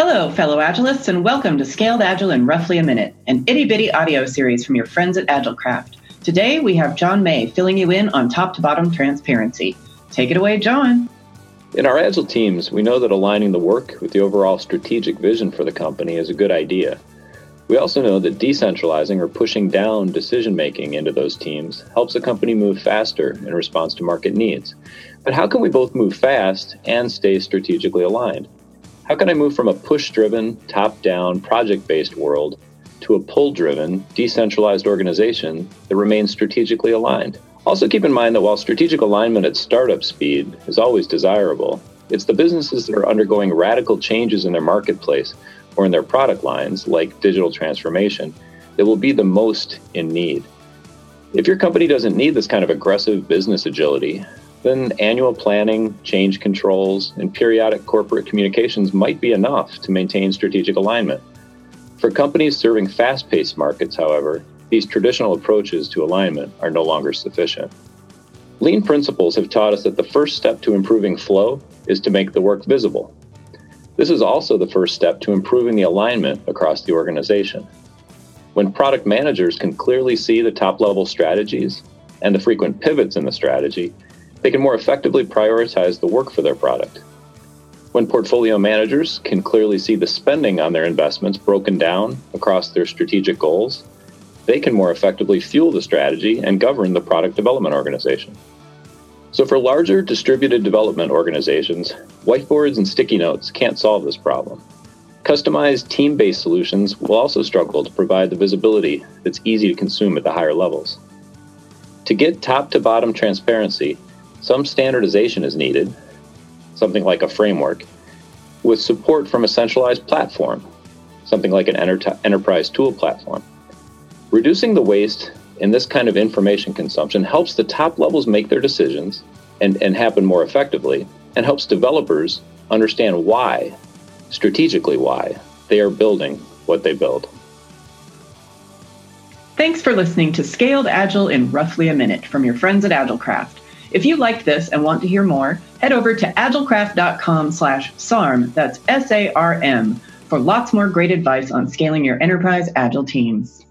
Hello, fellow Agilists, and welcome to Scaled Agile in Roughly a Minute, an itty bitty audio series from your friends at AgileCraft. Today, we have John May filling you in on top to bottom transparency. Take it away, John. In our Agile teams, we know that aligning the work with the overall strategic vision for the company is a good idea. We also know that decentralizing or pushing down decision making into those teams helps a company move faster in response to market needs. But how can we both move fast and stay strategically aligned? How can I move from a push driven, top down, project based world to a pull driven, decentralized organization that remains strategically aligned? Also, keep in mind that while strategic alignment at startup speed is always desirable, it's the businesses that are undergoing radical changes in their marketplace or in their product lines, like digital transformation, that will be the most in need. If your company doesn't need this kind of aggressive business agility, then annual planning, change controls, and periodic corporate communications might be enough to maintain strategic alignment. For companies serving fast paced markets, however, these traditional approaches to alignment are no longer sufficient. Lean principles have taught us that the first step to improving flow is to make the work visible. This is also the first step to improving the alignment across the organization. When product managers can clearly see the top level strategies and the frequent pivots in the strategy, they can more effectively prioritize the work for their product. When portfolio managers can clearly see the spending on their investments broken down across their strategic goals, they can more effectively fuel the strategy and govern the product development organization. So, for larger distributed development organizations, whiteboards and sticky notes can't solve this problem. Customized team based solutions will also struggle to provide the visibility that's easy to consume at the higher levels. To get top to bottom transparency, some standardization is needed, something like a framework, with support from a centralized platform, something like an enter- enterprise tool platform. Reducing the waste in this kind of information consumption helps the top levels make their decisions and, and happen more effectively, and helps developers understand why, strategically why, they are building what they build. Thanks for listening to Scaled Agile in roughly a minute from your friends at AgileCraft. If you liked this and want to hear more, head over to agilecraft.com slash SARM, that's S-A-R-M, for lots more great advice on scaling your enterprise agile teams.